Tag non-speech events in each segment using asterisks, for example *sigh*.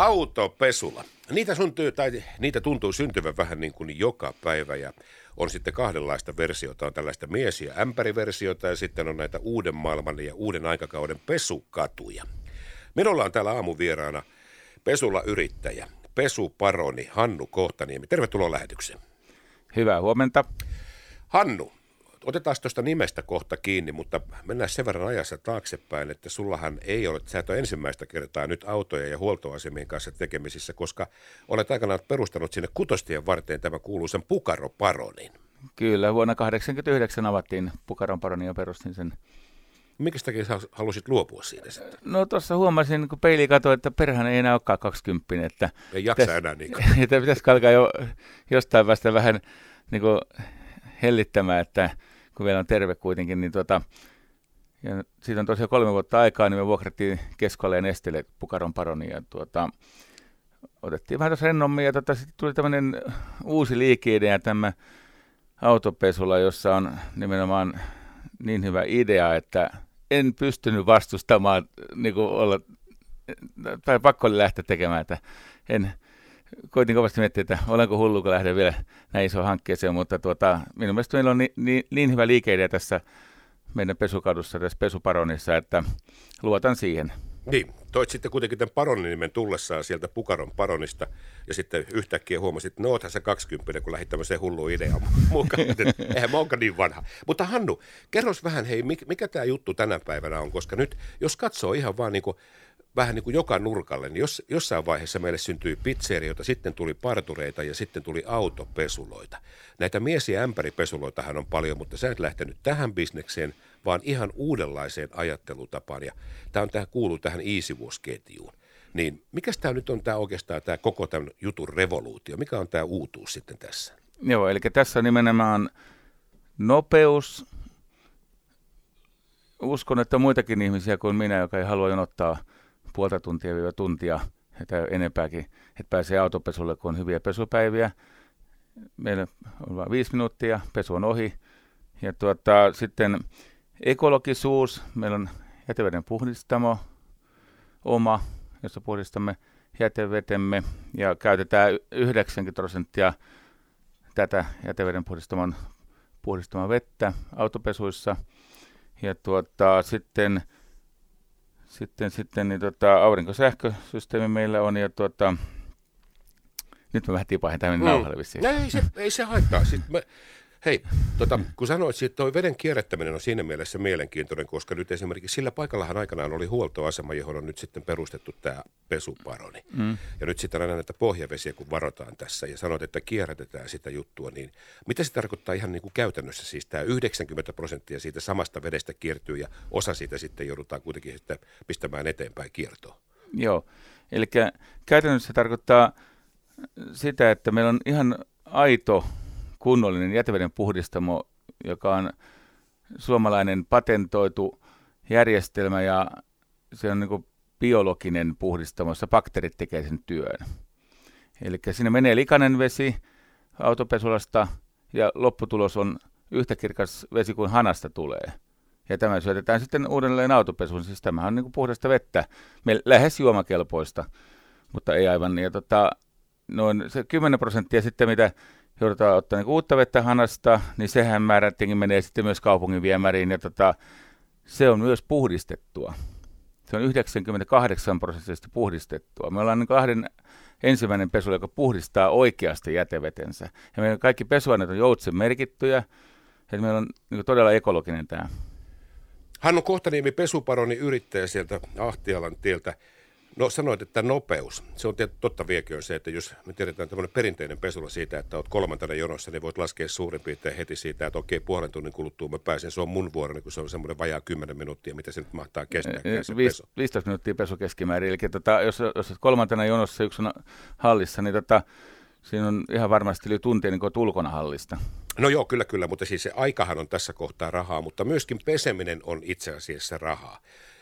Autopesula. Niitä, syntyy, tai niitä tuntuu syntyvän vähän niin kuin joka päivä ja on sitten kahdenlaista versiota. On tällaista mies- ja ämpäriversiota ja sitten on näitä uuden maailman ja uuden aikakauden pesukatuja. Minulla on täällä aamuvieraana pesulla yrittäjä, pesuparoni Hannu Kohtaniemi. Tervetuloa lähetykseen. Hyvää huomenta. Hannu, otetaan tuosta nimestä kohta kiinni, mutta mennään sen verran ajassa taaksepäin, että sullahan ei ole, sä et ole ensimmäistä kertaa nyt autoja ja huoltoasemien kanssa tekemisissä, koska olet aikanaan perustanut sinne kutostien varteen tämä kuuluisen Pukaroparonin. Kyllä, vuonna 1989 avattiin Pukaron paroni ja perustin sen. Mikä takia sä halusit luopua siitä sitten? No tuossa huomasin, kun peili katsoi, että perhän ei enää olekaan 20, että... Ei jaksa pitäis, enää niin *laughs* Että pitäisi alkaa jo jostain vähän niin kuin hellittämään, että kun vielä on terve kuitenkin, niin tota, ja siitä on tosiaan kolme vuotta aikaa, niin me vuokrattiin Keskoleen Estelle Pukaron paroni ja tuota, otettiin vähän tuossa rennommin ja tota, sitten tuli tämmöinen uusi liikeidea tämä autopesula, jossa on nimenomaan niin hyvä idea, että en pystynyt vastustamaan, niin kuin olla, tai pakko oli lähteä tekemään, että en, koitin kovasti miettiä, että olenko hullu, kun lähden vielä näin isoon hankkeeseen, mutta tuota, minun mielestä meillä on niin, niin, niin hyvä liikeidea tässä meidän pesukadussa, tässä pesuparonissa, että luotan siihen. Niin, toit sitten kuitenkin tämän paronin nimen tullessaan sieltä Pukaron paronista ja sitten yhtäkkiä huomasit, että no oothan sä 20, kun lähdit tämmöiseen hulluun ideaan *laughs* mukaan. Eihän mä onkaan niin vanha. Mutta Hannu, kerros vähän, hei, mikä, mikä tämä juttu tänä päivänä on, koska nyt jos katsoo ihan vaan niin kuin vähän niin kuin joka nurkalle, niin jos, jossain vaiheessa meille syntyi pizzerioita, sitten tuli partureita ja sitten tuli autopesuloita. Näitä mies- ja ämpäripesuloitahan on paljon, mutta sä et lähtenyt tähän bisnekseen, vaan ihan uudenlaiseen ajattelutapaan. Ja tämä on, tämä kuuluu tähän easywash-ketjuun. Niin mikä tämä nyt on tämä oikeastaan tämä koko tämän jutun revoluutio? Mikä on tämä uutuus sitten tässä? Joo, eli tässä nimenomaan nopeus. Uskon, että muitakin ihmisiä kuin minä, joka ei halua jonottaa – puolta tuntia viiva tuntia tai enempääkin, että pääsee autopesulle, kun on hyviä pesupäiviä. Meillä on vain viisi minuuttia, pesu on ohi. Ja tuota, sitten ekologisuus, meillä on jäteveden puhdistamo oma, jossa puhdistamme jätevetemme ja käytetään 90 prosenttia tätä jäteveden puhdistamon puhdistamaa vettä autopesuissa. Ja tuota, sitten sitten, sitten niin tota, aurinkosähkösysteemi meillä on ja tuota, nyt mä vähän tipahin tähän mm. nauhalle vissiin. Ei se, ei se haittaa. Sitten mä, Hei, tota, kun sanoit, että tuo veden kierrättäminen on siinä mielessä mielenkiintoinen, koska nyt esimerkiksi sillä paikallahan aikanaan oli huoltoasema, johon on nyt sitten perustettu tämä pesuparoni. Mm. Ja nyt sitten aina näitä pohjavesiä, kun varotaan tässä ja sanot, että kierrätetään sitä juttua, niin mitä se tarkoittaa ihan niin kuin käytännössä? Siis tämä 90 prosenttia siitä samasta vedestä kiertyy ja osa siitä sitten joudutaan kuitenkin sitten pistämään eteenpäin kiertoon. Joo, eli käytännössä se tarkoittaa sitä, että meillä on ihan aito kunnollinen jäteveden puhdistamo, joka on suomalainen patentoitu järjestelmä ja se on niin biologinen puhdistamo, jossa bakteerit tekee sen työn. Eli sinne menee likainen vesi autopesulasta ja lopputulos on yhtä kirkas vesi kuin hanasta tulee. Ja tämä syötetään sitten uudelleen autopesuun. Siis tämä on niin puhdasta vettä, Me lähes juomakelpoista, mutta ei aivan. Ja tota, noin se 10 prosenttia sitten, mitä joudutaan ottaa niin uutta vettä hanasta, niin sehän määrättiinkin menee sitten myös kaupungin viemäriin, ja tota, se on myös puhdistettua. Se on 98 prosenttisesti puhdistettua. Me ollaan niin kahden ensimmäinen pesu, joka puhdistaa oikeasti jätevetensä. Ja meidän kaikki pesuaineet on joutsen merkittyjä, että meillä on niin todella ekologinen tämä. Hannu Kohtaniemi, pesuparoni yrittäjä sieltä Ahtialan tieltä. No sanoit, että nopeus. Se on totta viekin on se, että jos me tiedetään tämmöinen perinteinen pesula siitä, että olet kolmantena jonossa, niin voit laskea suurin piirtein heti siitä, että okei, puolen tunnin kuluttua mä pääsen. Se on mun vuoroni, kun se on semmoinen vajaa 10 minuuttia, mitä se nyt mahtaa kestää. 15 minuuttia pesu keskimäärin. Eli tota, jos, jos olet kolmantena jonossa yksi on hallissa, niin tota, siinä on ihan varmasti yli tuntia niin ulkona hallista. No joo, kyllä, kyllä, mutta siis se aikahan on tässä kohtaa rahaa, mutta myöskin peseminen on itse asiassa rahaa.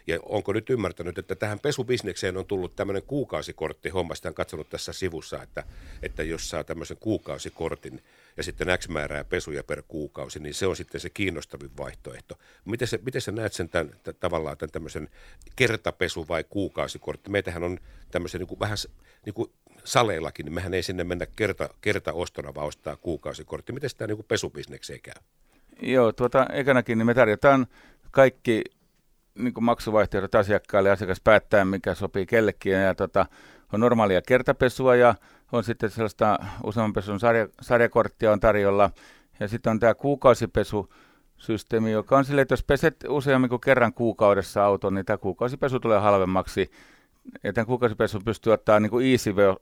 Ja onko nyt ymmärtänyt, että tähän pesubisnekseen on tullut tämmöinen kuukausikortti homma. Sitä on katsonut tässä sivussa, että, että jos saa tämmöisen kuukausikortin ja sitten X määrää pesuja per kuukausi, niin se on sitten se kiinnostavin vaihtoehto. Miten sä, miten sä näet sen tämän, t- tavallaan tämän tämmöisen kertapesu vai kuukausikortti? Meitähän on tämmöisen niin kuin vähän niin kuin saleillakin, niin mehän ei sinne mennä kerta, kertaostona, vaan ostaa kuukausikortti. Miten tämä niin pesubisnekseen käy? Joo, tuota, ekanakin niin me tarjotaan kaikki niin maksuvaihtoehdot asiakkaalle. Asiakas päättää, mikä sopii kellekin. Ja, tuota, on normaalia kertapesua ja on sitten sellaista useamman pesun sarja, sarjakorttia on tarjolla. Ja sitten on tämä kuukausipesu, systeemi, joka on silleen, että jos peset useammin kuin kerran kuukaudessa auton, niin tämä kuukausipesu tulee halvemmaksi. Ja tämän kuukausipesun pystyy ottaa niin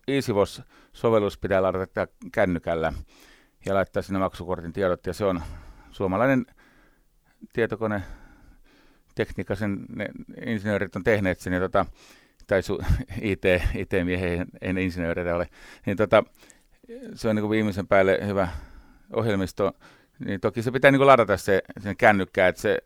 EasyVos-sovellus pitää ladata kännykällä ja laittaa sinne maksukortin tiedot. Ja se on suomalainen tietokone tekniikka, sen ne insinöörit on tehneet sen, ja tota, tai su, *laughs* IT, IT-miehiä, ei ne insinööreitä ole, niin tota, se on niin kuin viimeisen päälle hyvä ohjelmisto, niin toki se pitää niin kuin ladata se, sen kännykkää, että se,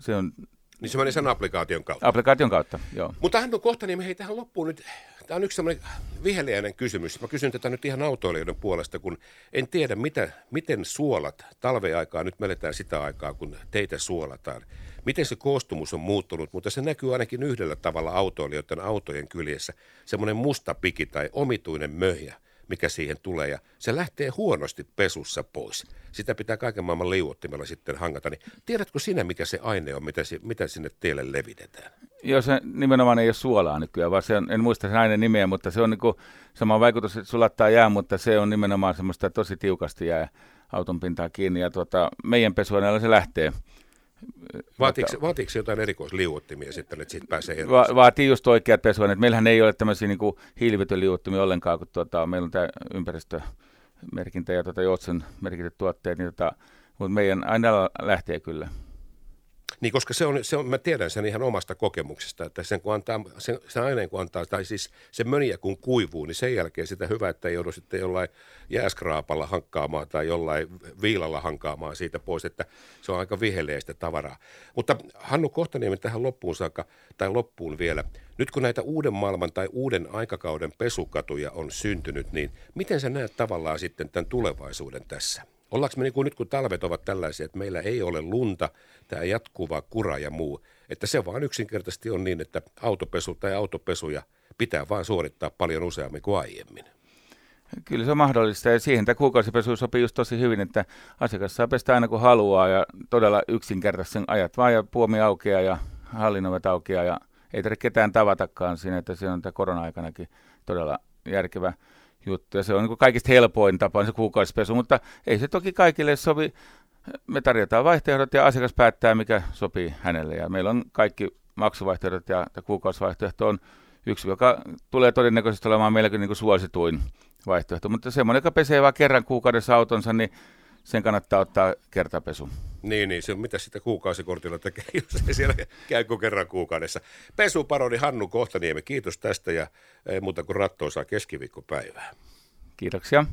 se on niin se meni sen applikaation kautta. Applikaation kautta, joo. Mutta hän on kohta, niin hei tähän loppuun nyt, tämä on yksi sellainen viheliäinen kysymys. Mä kysyn tätä nyt ihan autoilijoiden puolesta, kun en tiedä, mitä, miten suolat, talveaikaa, nyt meletään sitä aikaa, kun teitä suolataan. Miten se koostumus on muuttunut, mutta se näkyy ainakin yhdellä tavalla autoilijoiden autojen kyljessä. Semmoinen musta piki tai omituinen möhjä mikä siihen tulee, ja se lähtee huonosti pesussa pois. Sitä pitää kaiken maailman liuottimella sitten hangata. Niin tiedätkö sinä, mikä se aine on, mitä, mitä sinne teille levitetään? Joo, se nimenomaan ei ole suolaa nykyään, vaan se on, en muista sen aineen nimeä, mutta se on niin sama vaikutus, että sulattaa jää, mutta se on nimenomaan semmoista tosi tiukasti jää auton pintaa kiinni, ja tuota, meidän pesuaineella se lähtee Vaatiiko, vaatiiko jotain erikoisliuottimia sitten, että siitä pääsee eroon? Va- vaatii just oikeat pesuaineet. Meillähän ei ole tämmöisiä niin hiilivetyliuottimia ollenkaan, kun tuota, meillä on tämä ympäristömerkintä ja tuota, Jotsen merkityt tuotteet, niin tuota, mutta meidän aina lähtee kyllä. Niin, koska se on, se on, mä tiedän sen ihan omasta kokemuksesta, että sen, kun antaa, sen, sen aineen kun antaa, tai siis se möniä kun kuivuu, niin sen jälkeen sitä hyvä, että ei joudu sitten jollain jääskraapalla hankkaamaan tai jollain viilalla hankkaamaan siitä pois, että se on aika viheleistä tavaraa. Mutta Hannu Kohtaniemi tähän loppuun saakka, tai loppuun vielä, nyt kun näitä uuden maailman tai uuden aikakauden pesukatuja on syntynyt, niin miten sä näet tavallaan sitten tämän tulevaisuuden tässä? Ollaanko me niin kuin nyt, kun talvet ovat tällaisia, että meillä ei ole lunta, tämä jatkuva kura ja muu, että se vaan yksinkertaisesti on niin, että autopesu tai autopesuja pitää vaan suorittaa paljon useammin kuin aiemmin. Kyllä se on mahdollista ja siihen tämä kuukausipesu sopii just tosi hyvin, että asiakas saa pestä aina kun haluaa ja todella yksinkertaisen ajat vaan ja puomi aukeaa ja hallinnovet aukeaa ja ei tarvitse ketään tavatakaan siinä, että se on tämä korona-aikanakin todella järkevä juttu. Ja se on niin kaikista helpoin tapa se kuukausipesu, mutta ei se toki kaikille sovi. Me tarjotaan vaihtoehdot ja asiakas päättää, mikä sopii hänelle. Ja meillä on kaikki maksuvaihtoehdot ja, ja kuukausivaihtoehto on yksi, joka tulee todennäköisesti olemaan meilläkin niin suosituin vaihtoehto. Mutta semmoinen, joka pesee vain kerran kuukaudessa autonsa, niin sen kannattaa ottaa kertapesu. Niin, niin se, mitä sitä kuukausikortilla tekee, *laughs* jos ei siellä käy kuin kerran kuukaudessa. Pesuparoni Hannu Kohtaniemi, kiitos tästä ja ei muuta kuin rattoa saa keskiviikkopäivää. Kiitoksia.